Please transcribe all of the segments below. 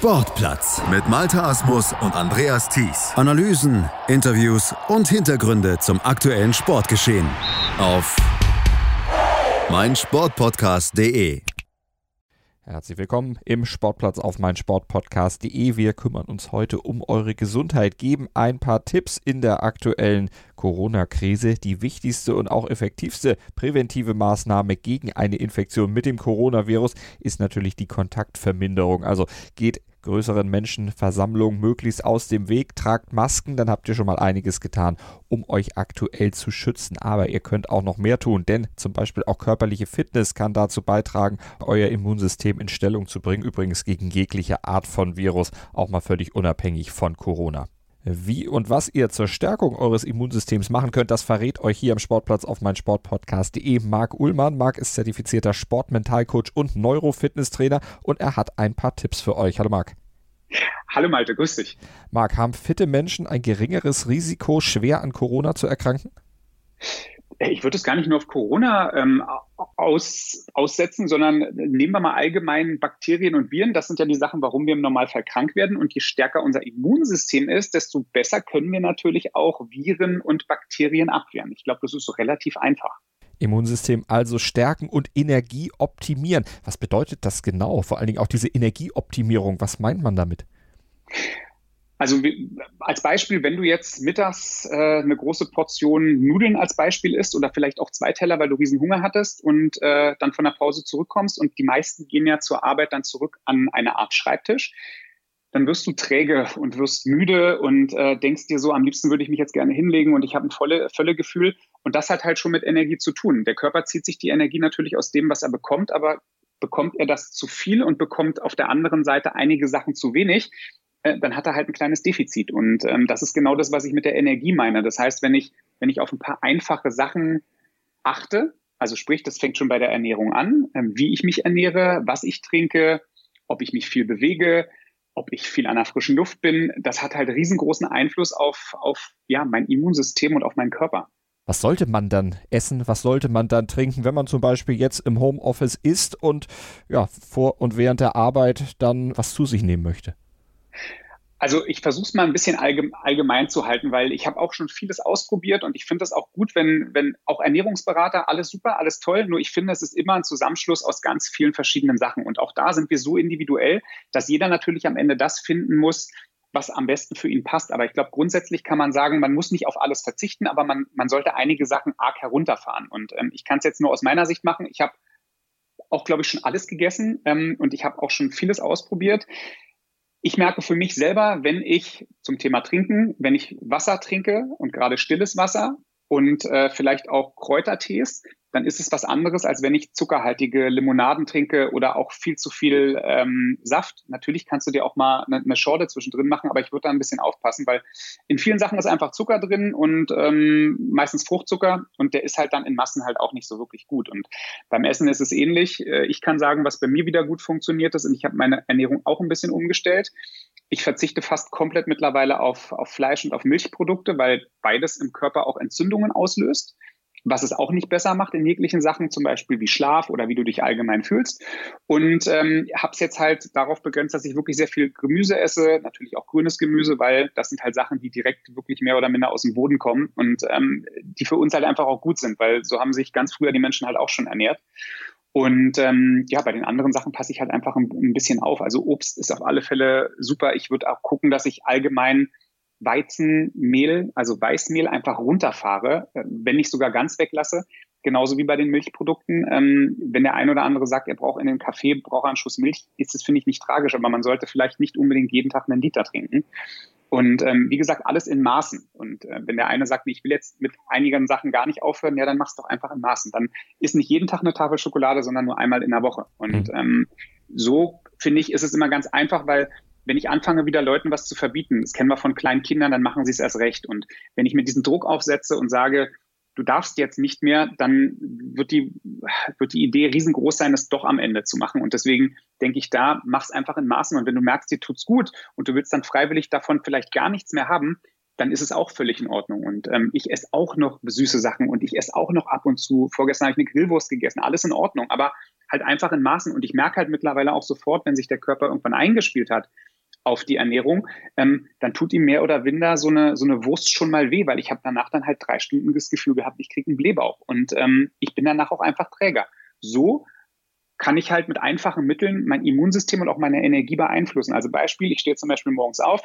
Sportplatz mit Malta Asmus und Andreas Thies. Analysen, Interviews und Hintergründe zum aktuellen Sportgeschehen auf meinsportpodcast.de. Herzlich willkommen im Sportplatz auf meinsportpodcast.de. Wir kümmern uns heute um eure Gesundheit, geben ein paar Tipps in der aktuellen Corona-Krise. Die wichtigste und auch effektivste präventive Maßnahme gegen eine Infektion mit dem Coronavirus ist natürlich die Kontaktverminderung. Also geht größeren Menschenversammlungen möglichst aus dem Weg. Tragt Masken, dann habt ihr schon mal einiges getan, um euch aktuell zu schützen. Aber ihr könnt auch noch mehr tun, denn zum Beispiel auch körperliche Fitness kann dazu beitragen, euer Immunsystem in Stellung zu bringen. Übrigens gegen jegliche Art von Virus, auch mal völlig unabhängig von Corona. Wie und was ihr zur Stärkung eures Immunsystems machen könnt, das verrät euch hier am Sportplatz auf meinsportpodcast.de Marc Ullmann. Marc ist zertifizierter Sportmentalcoach und Neurofitnesstrainer und er hat ein paar Tipps für euch. Hallo Marc. Hallo Malte, grüß dich. Marc, haben fitte Menschen ein geringeres Risiko, schwer an Corona zu erkranken? ich würde es gar nicht nur auf Corona ähm, aus, aussetzen, sondern nehmen wir mal allgemein Bakterien und Viren. Das sind ja die Sachen, warum wir im Normalfall krank werden. Und je stärker unser Immunsystem ist, desto besser können wir natürlich auch Viren und Bakterien abwehren. Ich glaube, das ist so relativ einfach. Immunsystem also stärken und Energie optimieren. Was bedeutet das genau? Vor allen Dingen auch diese Energieoptimierung. Was meint man damit? Also als Beispiel, wenn du jetzt mittags äh, eine große Portion Nudeln als Beispiel isst oder vielleicht auch zwei Teller, weil du riesen Hunger hattest und äh, dann von der Pause zurückkommst und die meisten gehen ja zur Arbeit dann zurück an eine Art Schreibtisch, dann wirst du träge und wirst müde und äh, denkst dir so, am liebsten würde ich mich jetzt gerne hinlegen und ich habe ein volle, volle Gefühl. Und das hat halt schon mit Energie zu tun. Der Körper zieht sich die Energie natürlich aus dem, was er bekommt, aber bekommt er das zu viel und bekommt auf der anderen Seite einige Sachen zu wenig, dann hat er halt ein kleines Defizit. Und ähm, das ist genau das, was ich mit der Energie meine. Das heißt, wenn ich, wenn ich auf ein paar einfache Sachen achte, also sprich, das fängt schon bei der Ernährung an, ähm, wie ich mich ernähre, was ich trinke, ob ich mich viel bewege, ob ich viel an der frischen Luft bin, das hat halt riesengroßen Einfluss auf, auf ja, mein Immunsystem und auf meinen Körper. Was sollte man dann essen? Was sollte man dann trinken, wenn man zum Beispiel jetzt im Homeoffice isst und ja, vor und während der Arbeit dann was zu sich nehmen möchte? Also ich versuche es mal ein bisschen allgemein zu halten, weil ich habe auch schon vieles ausprobiert und ich finde das auch gut, wenn, wenn auch Ernährungsberater, alles super, alles toll, nur ich finde, es ist immer ein Zusammenschluss aus ganz vielen verschiedenen Sachen. Und auch da sind wir so individuell, dass jeder natürlich am Ende das finden muss, was am besten für ihn passt. Aber ich glaube, grundsätzlich kann man sagen, man muss nicht auf alles verzichten, aber man, man sollte einige Sachen arg herunterfahren. Und ähm, ich kann es jetzt nur aus meiner Sicht machen. Ich habe auch, glaube ich, schon alles gegessen ähm, und ich habe auch schon vieles ausprobiert. Ich merke für mich selber, wenn ich zum Thema Trinken, wenn ich Wasser trinke und gerade stilles Wasser und äh, vielleicht auch Kräutertees, dann ist es was anderes, als wenn ich zuckerhaltige Limonaden trinke oder auch viel zu viel ähm, Saft. Natürlich kannst du dir auch mal eine, eine Schorle zwischendrin machen, aber ich würde da ein bisschen aufpassen, weil in vielen Sachen ist einfach Zucker drin und ähm, meistens Fruchtzucker und der ist halt dann in Massen halt auch nicht so wirklich gut. Und beim Essen ist es ähnlich. Äh, ich kann sagen, was bei mir wieder gut funktioniert ist und ich habe meine Ernährung auch ein bisschen umgestellt. Ich verzichte fast komplett mittlerweile auf, auf Fleisch und auf Milchprodukte, weil beides im Körper auch Entzündungen auslöst was es auch nicht besser macht in jeglichen Sachen, zum Beispiel wie Schlaf oder wie du dich allgemein fühlst. Und ähm, habe es jetzt halt darauf begrenzt, dass ich wirklich sehr viel Gemüse esse, natürlich auch grünes Gemüse, weil das sind halt Sachen, die direkt wirklich mehr oder minder aus dem Boden kommen und ähm, die für uns halt einfach auch gut sind, weil so haben sich ganz früher die Menschen halt auch schon ernährt. Und ähm, ja, bei den anderen Sachen passe ich halt einfach ein, ein bisschen auf. Also Obst ist auf alle Fälle super. Ich würde auch gucken, dass ich allgemein Weizenmehl, also Weißmehl einfach runterfahre, äh, wenn nicht sogar ganz weglasse. Genauso wie bei den Milchprodukten. Ähm, wenn der ein oder andere sagt, er braucht in den Kaffee, braucht einen Schuss Milch, ist das, finde ich, nicht tragisch, aber man sollte vielleicht nicht unbedingt jeden Tag einen Liter trinken. Und ähm, wie gesagt, alles in Maßen. Und äh, wenn der eine sagt, ich will jetzt mit einigen Sachen gar nicht aufhören, ja, dann mach's doch einfach in Maßen. Dann ist nicht jeden Tag eine Tafel Schokolade, sondern nur einmal in der Woche. Und mhm. ähm, so finde ich, ist es immer ganz einfach, weil wenn ich anfange, wieder Leuten was zu verbieten, das kennen wir von kleinen Kindern, dann machen sie es erst recht. Und wenn ich mir diesen Druck aufsetze und sage, du darfst jetzt nicht mehr, dann wird die, wird die Idee riesengroß sein, es doch am Ende zu machen. Und deswegen denke ich da, mach's einfach in Maßen. Und wenn du merkst, dir tut's gut und du willst dann freiwillig davon vielleicht gar nichts mehr haben, dann ist es auch völlig in Ordnung. Und ähm, ich esse auch noch süße Sachen und ich esse auch noch ab und zu. Vorgestern habe ich eine Grillwurst gegessen, alles in Ordnung, aber halt einfach in Maßen. Und ich merke halt mittlerweile auch sofort, wenn sich der Körper irgendwann eingespielt hat, auf die Ernährung, ähm, dann tut ihm mehr oder minder so eine, so eine Wurst schon mal weh, weil ich habe danach dann halt drei Stunden das Gefühl gehabt, ich kriege einen Blähbauch und ähm, ich bin danach auch einfach träger. So kann ich halt mit einfachen Mitteln mein Immunsystem und auch meine Energie beeinflussen. Also Beispiel, ich stehe zum Beispiel morgens auf,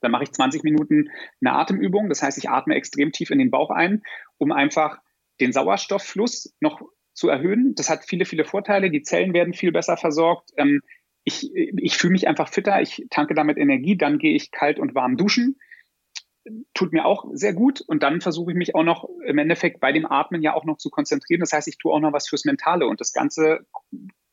dann mache ich 20 Minuten eine Atemübung. Das heißt, ich atme extrem tief in den Bauch ein, um einfach den Sauerstofffluss noch zu erhöhen. Das hat viele, viele Vorteile. Die Zellen werden viel besser versorgt. Ähm, ich, ich fühle mich einfach fitter. Ich tanke damit Energie. Dann gehe ich kalt und warm duschen. Tut mir auch sehr gut. Und dann versuche ich mich auch noch im Endeffekt bei dem Atmen ja auch noch zu konzentrieren. Das heißt, ich tue auch noch was fürs Mentale. Und das Ganze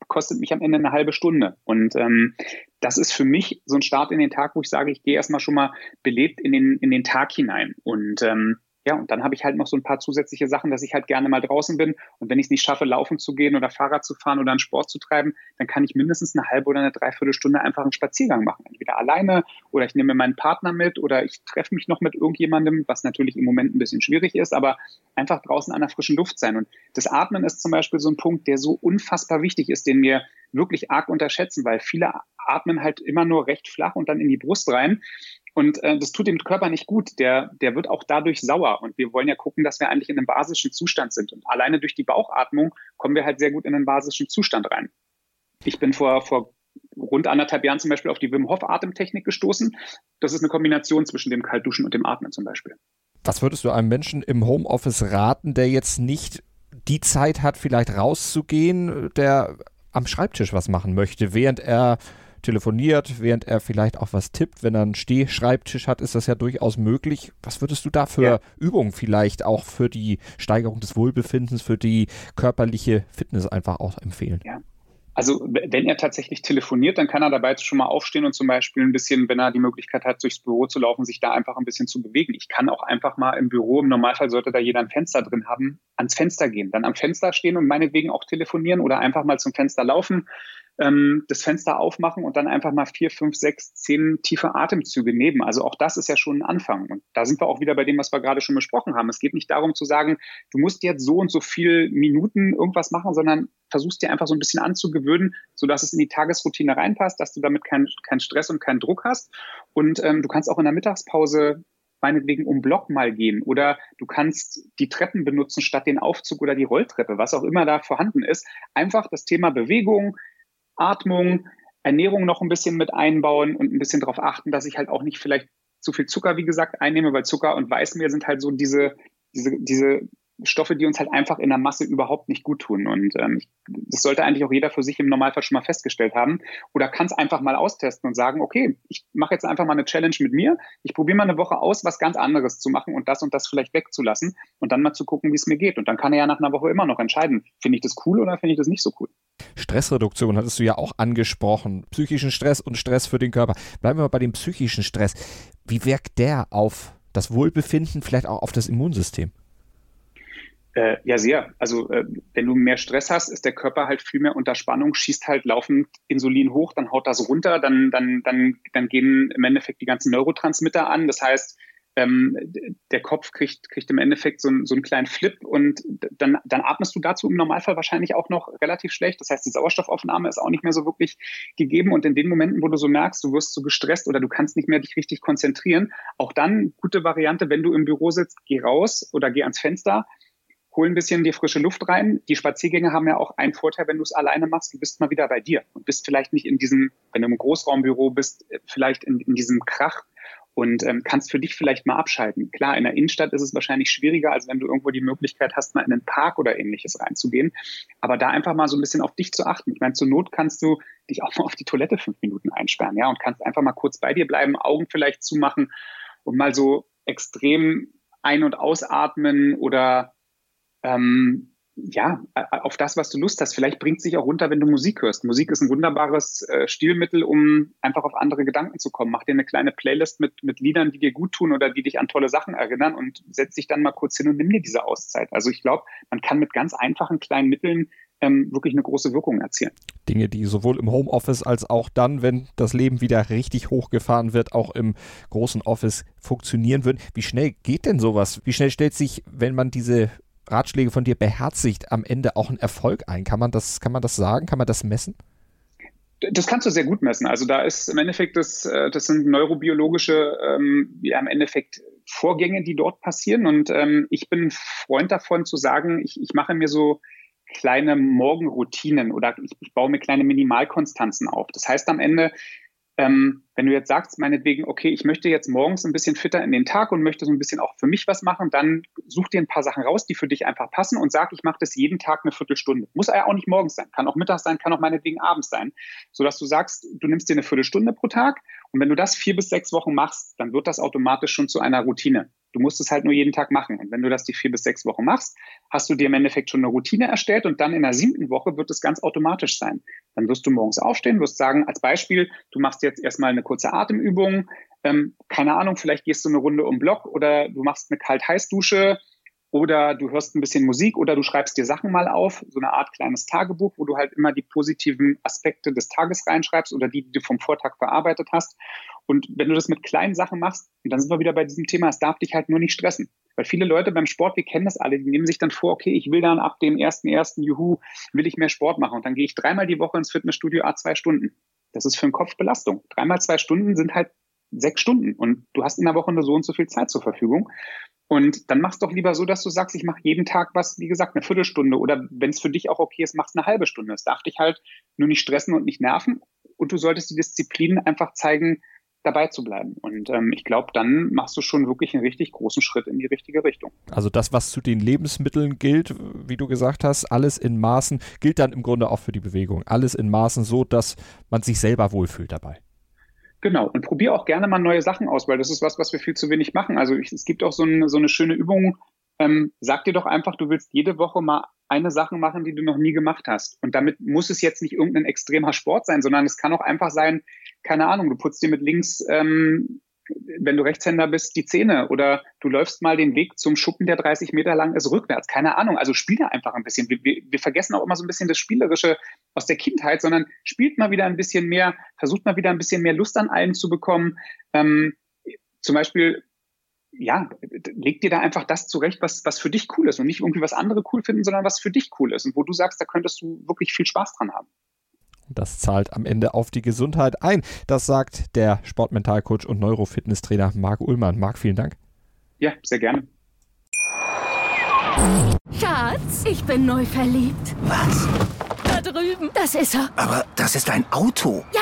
kostet mich am Ende eine halbe Stunde. Und ähm, das ist für mich so ein Start in den Tag, wo ich sage, ich gehe erstmal schon mal belebt in den, in den Tag hinein. Und ähm, ja, und dann habe ich halt noch so ein paar zusätzliche Sachen, dass ich halt gerne mal draußen bin. Und wenn ich es nicht schaffe, laufen zu gehen oder Fahrrad zu fahren oder einen Sport zu treiben, dann kann ich mindestens eine halbe oder eine Dreiviertelstunde einfach einen Spaziergang machen. Entweder alleine oder ich nehme meinen Partner mit oder ich treffe mich noch mit irgendjemandem, was natürlich im Moment ein bisschen schwierig ist, aber einfach draußen an der frischen Luft sein. Und das Atmen ist zum Beispiel so ein Punkt, der so unfassbar wichtig ist, den wir wirklich arg unterschätzen, weil viele atmen halt immer nur recht flach und dann in die Brust rein. Und äh, das tut dem Körper nicht gut. Der, der wird auch dadurch sauer. Und wir wollen ja gucken, dass wir eigentlich in einem basischen Zustand sind. Und alleine durch die Bauchatmung kommen wir halt sehr gut in einen basischen Zustand rein. Ich bin vor, vor rund anderthalb Jahren zum Beispiel auf die Wim Hof Atemtechnik gestoßen. Das ist eine Kombination zwischen dem Kaltduschen und dem Atmen zum Beispiel. Was würdest du einem Menschen im Homeoffice raten, der jetzt nicht die Zeit hat, vielleicht rauszugehen, der am Schreibtisch was machen möchte, während er telefoniert, während er vielleicht auch was tippt. Wenn er einen Stehschreibtisch hat, ist das ja durchaus möglich. Was würdest du da für ja. Übungen vielleicht auch für die Steigerung des Wohlbefindens, für die körperliche Fitness einfach auch empfehlen? Ja. Also wenn er tatsächlich telefoniert, dann kann er dabei schon mal aufstehen und zum Beispiel ein bisschen, wenn er die Möglichkeit hat, durchs Büro zu laufen, sich da einfach ein bisschen zu bewegen. Ich kann auch einfach mal im Büro, im Normalfall sollte da jeder ein Fenster drin haben, ans Fenster gehen, dann am Fenster stehen und meinetwegen auch telefonieren oder einfach mal zum Fenster laufen, ähm, das Fenster aufmachen und dann einfach mal vier, fünf, sechs, zehn tiefe Atemzüge nehmen. Also auch das ist ja schon ein Anfang. Und da sind wir auch wieder bei dem, was wir gerade schon besprochen haben. Es geht nicht darum zu sagen, du musst jetzt so und so viel Minuten irgendwas machen, sondern versuchst dir einfach so ein bisschen anzugewöhnen, sodass es in die Tagesroutine reinpasst, dass du damit keinen kein Stress und keinen Druck hast. Und ähm, du kannst auch in der Mittagspause meinetwegen um Block mal gehen oder du kannst die Treppen benutzen statt den Aufzug oder die Rolltreppe, was auch immer da vorhanden ist. Einfach das Thema Bewegung, Atmung, Ernährung noch ein bisschen mit einbauen und ein bisschen darauf achten, dass ich halt auch nicht vielleicht zu viel Zucker, wie gesagt, einnehme, weil Zucker und Weißmehl sind halt so diese, diese, diese Stoffe, die uns halt einfach in der Masse überhaupt nicht gut tun. Und ähm, das sollte eigentlich auch jeder für sich im Normalfall schon mal festgestellt haben. Oder kann es einfach mal austesten und sagen, okay, ich mache jetzt einfach mal eine Challenge mit mir. Ich probiere mal eine Woche aus, was ganz anderes zu machen und das und das vielleicht wegzulassen und dann mal zu gucken, wie es mir geht. Und dann kann er ja nach einer Woche immer noch entscheiden, finde ich das cool oder finde ich das nicht so cool. Stressreduktion hattest du ja auch angesprochen. Psychischen Stress und Stress für den Körper. Bleiben wir mal bei dem psychischen Stress. Wie wirkt der auf das Wohlbefinden, vielleicht auch auf das Immunsystem? Äh, ja, sehr. Also äh, wenn du mehr Stress hast, ist der Körper halt viel mehr unter Spannung, schießt halt laufend Insulin hoch, dann haut das runter, dann, dann, dann, dann gehen im Endeffekt die ganzen Neurotransmitter an. Das heißt, ähm, der Kopf kriegt, kriegt im Endeffekt so, ein, so einen kleinen Flip und dann, dann atmest du dazu im Normalfall wahrscheinlich auch noch relativ schlecht. Das heißt, die Sauerstoffaufnahme ist auch nicht mehr so wirklich gegeben. Und in den Momenten, wo du so merkst, du wirst so gestresst oder du kannst nicht mehr dich richtig konzentrieren, auch dann gute Variante, wenn du im Büro sitzt, geh raus oder geh ans Fenster, hol ein bisschen die frische Luft rein. Die Spaziergänge haben ja auch einen Vorteil, wenn du es alleine machst, du bist mal wieder bei dir und bist vielleicht nicht in diesem, wenn du im Großraumbüro bist, vielleicht in, in diesem Krach und ähm, kannst für dich vielleicht mal abschalten. Klar, in der Innenstadt ist es wahrscheinlich schwieriger, als wenn du irgendwo die Möglichkeit hast, mal in einen Park oder ähnliches reinzugehen. Aber da einfach mal so ein bisschen auf dich zu achten. Ich meine, zur Not kannst du dich auch mal auf die Toilette fünf Minuten einsperren, ja, und kannst einfach mal kurz bei dir bleiben, Augen vielleicht zumachen und mal so extrem ein- und ausatmen oder ähm, ja, auf das, was du Lust hast. Vielleicht bringt es sich auch runter, wenn du Musik hörst. Musik ist ein wunderbares äh, Stilmittel, um einfach auf andere Gedanken zu kommen. Mach dir eine kleine Playlist mit, mit Liedern, die dir gut tun oder die dich an tolle Sachen erinnern und setz dich dann mal kurz hin und nimm dir diese Auszeit. Also ich glaube, man kann mit ganz einfachen kleinen Mitteln ähm, wirklich eine große Wirkung erzielen. Dinge, die sowohl im Homeoffice als auch dann, wenn das Leben wieder richtig hochgefahren wird, auch im großen Office funktionieren würden. Wie schnell geht denn sowas? Wie schnell stellt sich, wenn man diese Ratschläge von dir beherzigt, am Ende auch ein Erfolg ein. Kann man das, kann man das sagen? Kann man das messen? Das kannst du sehr gut messen. Also da ist im Endeffekt, das, äh, das sind neurobiologische, ähm, ja, im Endeffekt Vorgänge, die dort passieren. Und ähm, ich bin Freund davon zu sagen, ich, ich mache mir so kleine Morgenroutinen oder ich, ich baue mir kleine Minimalkonstanzen auf. Das heißt am Ende, ähm, wenn du jetzt sagst, meinetwegen, okay, ich möchte jetzt morgens ein bisschen fitter in den Tag und möchte so ein bisschen auch für mich was machen, dann such dir ein paar Sachen raus, die für dich einfach passen und sag, ich mache das jeden Tag eine Viertelstunde. Muss ja auch nicht morgens sein, kann auch mittags sein, kann auch meinetwegen abends sein, sodass du sagst, du nimmst dir eine Viertelstunde pro Tag und wenn du das vier bis sechs Wochen machst, dann wird das automatisch schon zu einer Routine. Du musst es halt nur jeden Tag machen. Und wenn du das die vier bis sechs Wochen machst, hast du dir im Endeffekt schon eine Routine erstellt und dann in der siebten Woche wird es ganz automatisch sein. Dann wirst du morgens aufstehen, wirst sagen, als Beispiel, du machst jetzt erstmal eine kurze Atemübung, ähm, keine Ahnung, vielleicht gehst du eine Runde um Block oder du machst eine Kalt-Heiß-Dusche oder du hörst ein bisschen Musik oder du schreibst dir Sachen mal auf, so eine Art kleines Tagebuch, wo du halt immer die positiven Aspekte des Tages reinschreibst oder die, die du vom Vortag verarbeitet hast. Und wenn du das mit kleinen Sachen machst, dann sind wir wieder bei diesem Thema, es darf dich halt nur nicht stressen. Weil viele Leute beim Sport, wir kennen das alle, die nehmen sich dann vor, okay, ich will dann ab dem ersten ersten Juhu, will ich mehr Sport machen. Und dann gehe ich dreimal die Woche ins Fitnessstudio, a zwei Stunden. Das ist für den Kopf Belastung. Dreimal zwei Stunden sind halt sechs Stunden und du hast in der Woche nur so und so viel Zeit zur Verfügung. Und dann machst doch lieber so, dass du sagst, ich mache jeden Tag was, wie gesagt, eine Viertelstunde oder wenn es für dich auch okay ist, machst eine halbe Stunde. Es darf dich halt nur nicht stressen und nicht nerven. Und du solltest die Disziplin einfach zeigen, dabei zu bleiben. Und ähm, ich glaube, dann machst du schon wirklich einen richtig großen Schritt in die richtige Richtung. Also das, was zu den Lebensmitteln gilt, wie du gesagt hast, alles in Maßen, gilt dann im Grunde auch für die Bewegung. Alles in Maßen so, dass man sich selber wohlfühlt dabei. Genau, und probier auch gerne mal neue Sachen aus, weil das ist was, was wir viel zu wenig machen. Also ich, es gibt auch so, ein, so eine schöne Übung, ähm, sag dir doch einfach, du willst jede Woche mal eine Sache machen, die du noch nie gemacht hast. Und damit muss es jetzt nicht irgendein extremer Sport sein, sondern es kann auch einfach sein, keine Ahnung, du putzt dir mit links, ähm, wenn du Rechtshänder bist, die Zähne oder du läufst mal den Weg zum Schuppen, der 30 Meter lang ist, rückwärts. Keine Ahnung. Also spiele einfach ein bisschen. Wir, wir, wir vergessen auch immer so ein bisschen das Spielerische aus der Kindheit, sondern spielt mal wieder ein bisschen mehr, versucht mal wieder ein bisschen mehr Lust an allem zu bekommen. Ähm, zum Beispiel ja, leg dir da einfach das zurecht, was, was für dich cool ist und nicht irgendwie was andere cool finden, sondern was für dich cool ist und wo du sagst, da könntest du wirklich viel Spaß dran haben. Das zahlt am Ende auf die Gesundheit ein. Das sagt der Sportmentalcoach und Neurofitnesstrainer Marc Ullmann. Marc, vielen Dank. Ja, sehr gerne. Schatz, ich bin neu verliebt. Was? Da drüben. Das ist er. Aber das ist ein Auto. Ja,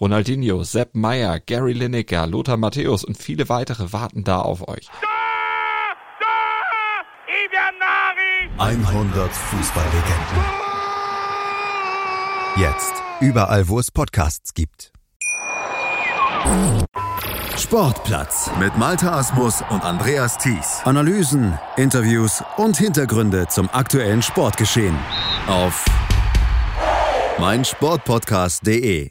Ronaldinho, Sepp Meyer, Gary Lineker, Lothar Matthäus und viele weitere warten da auf euch. 100 Fußballlegenden. Jetzt überall, wo es Podcasts gibt. Sportplatz mit Malta Asmus und Andreas Thies. Analysen, Interviews und Hintergründe zum aktuellen Sportgeschehen auf meinsportpodcast.de.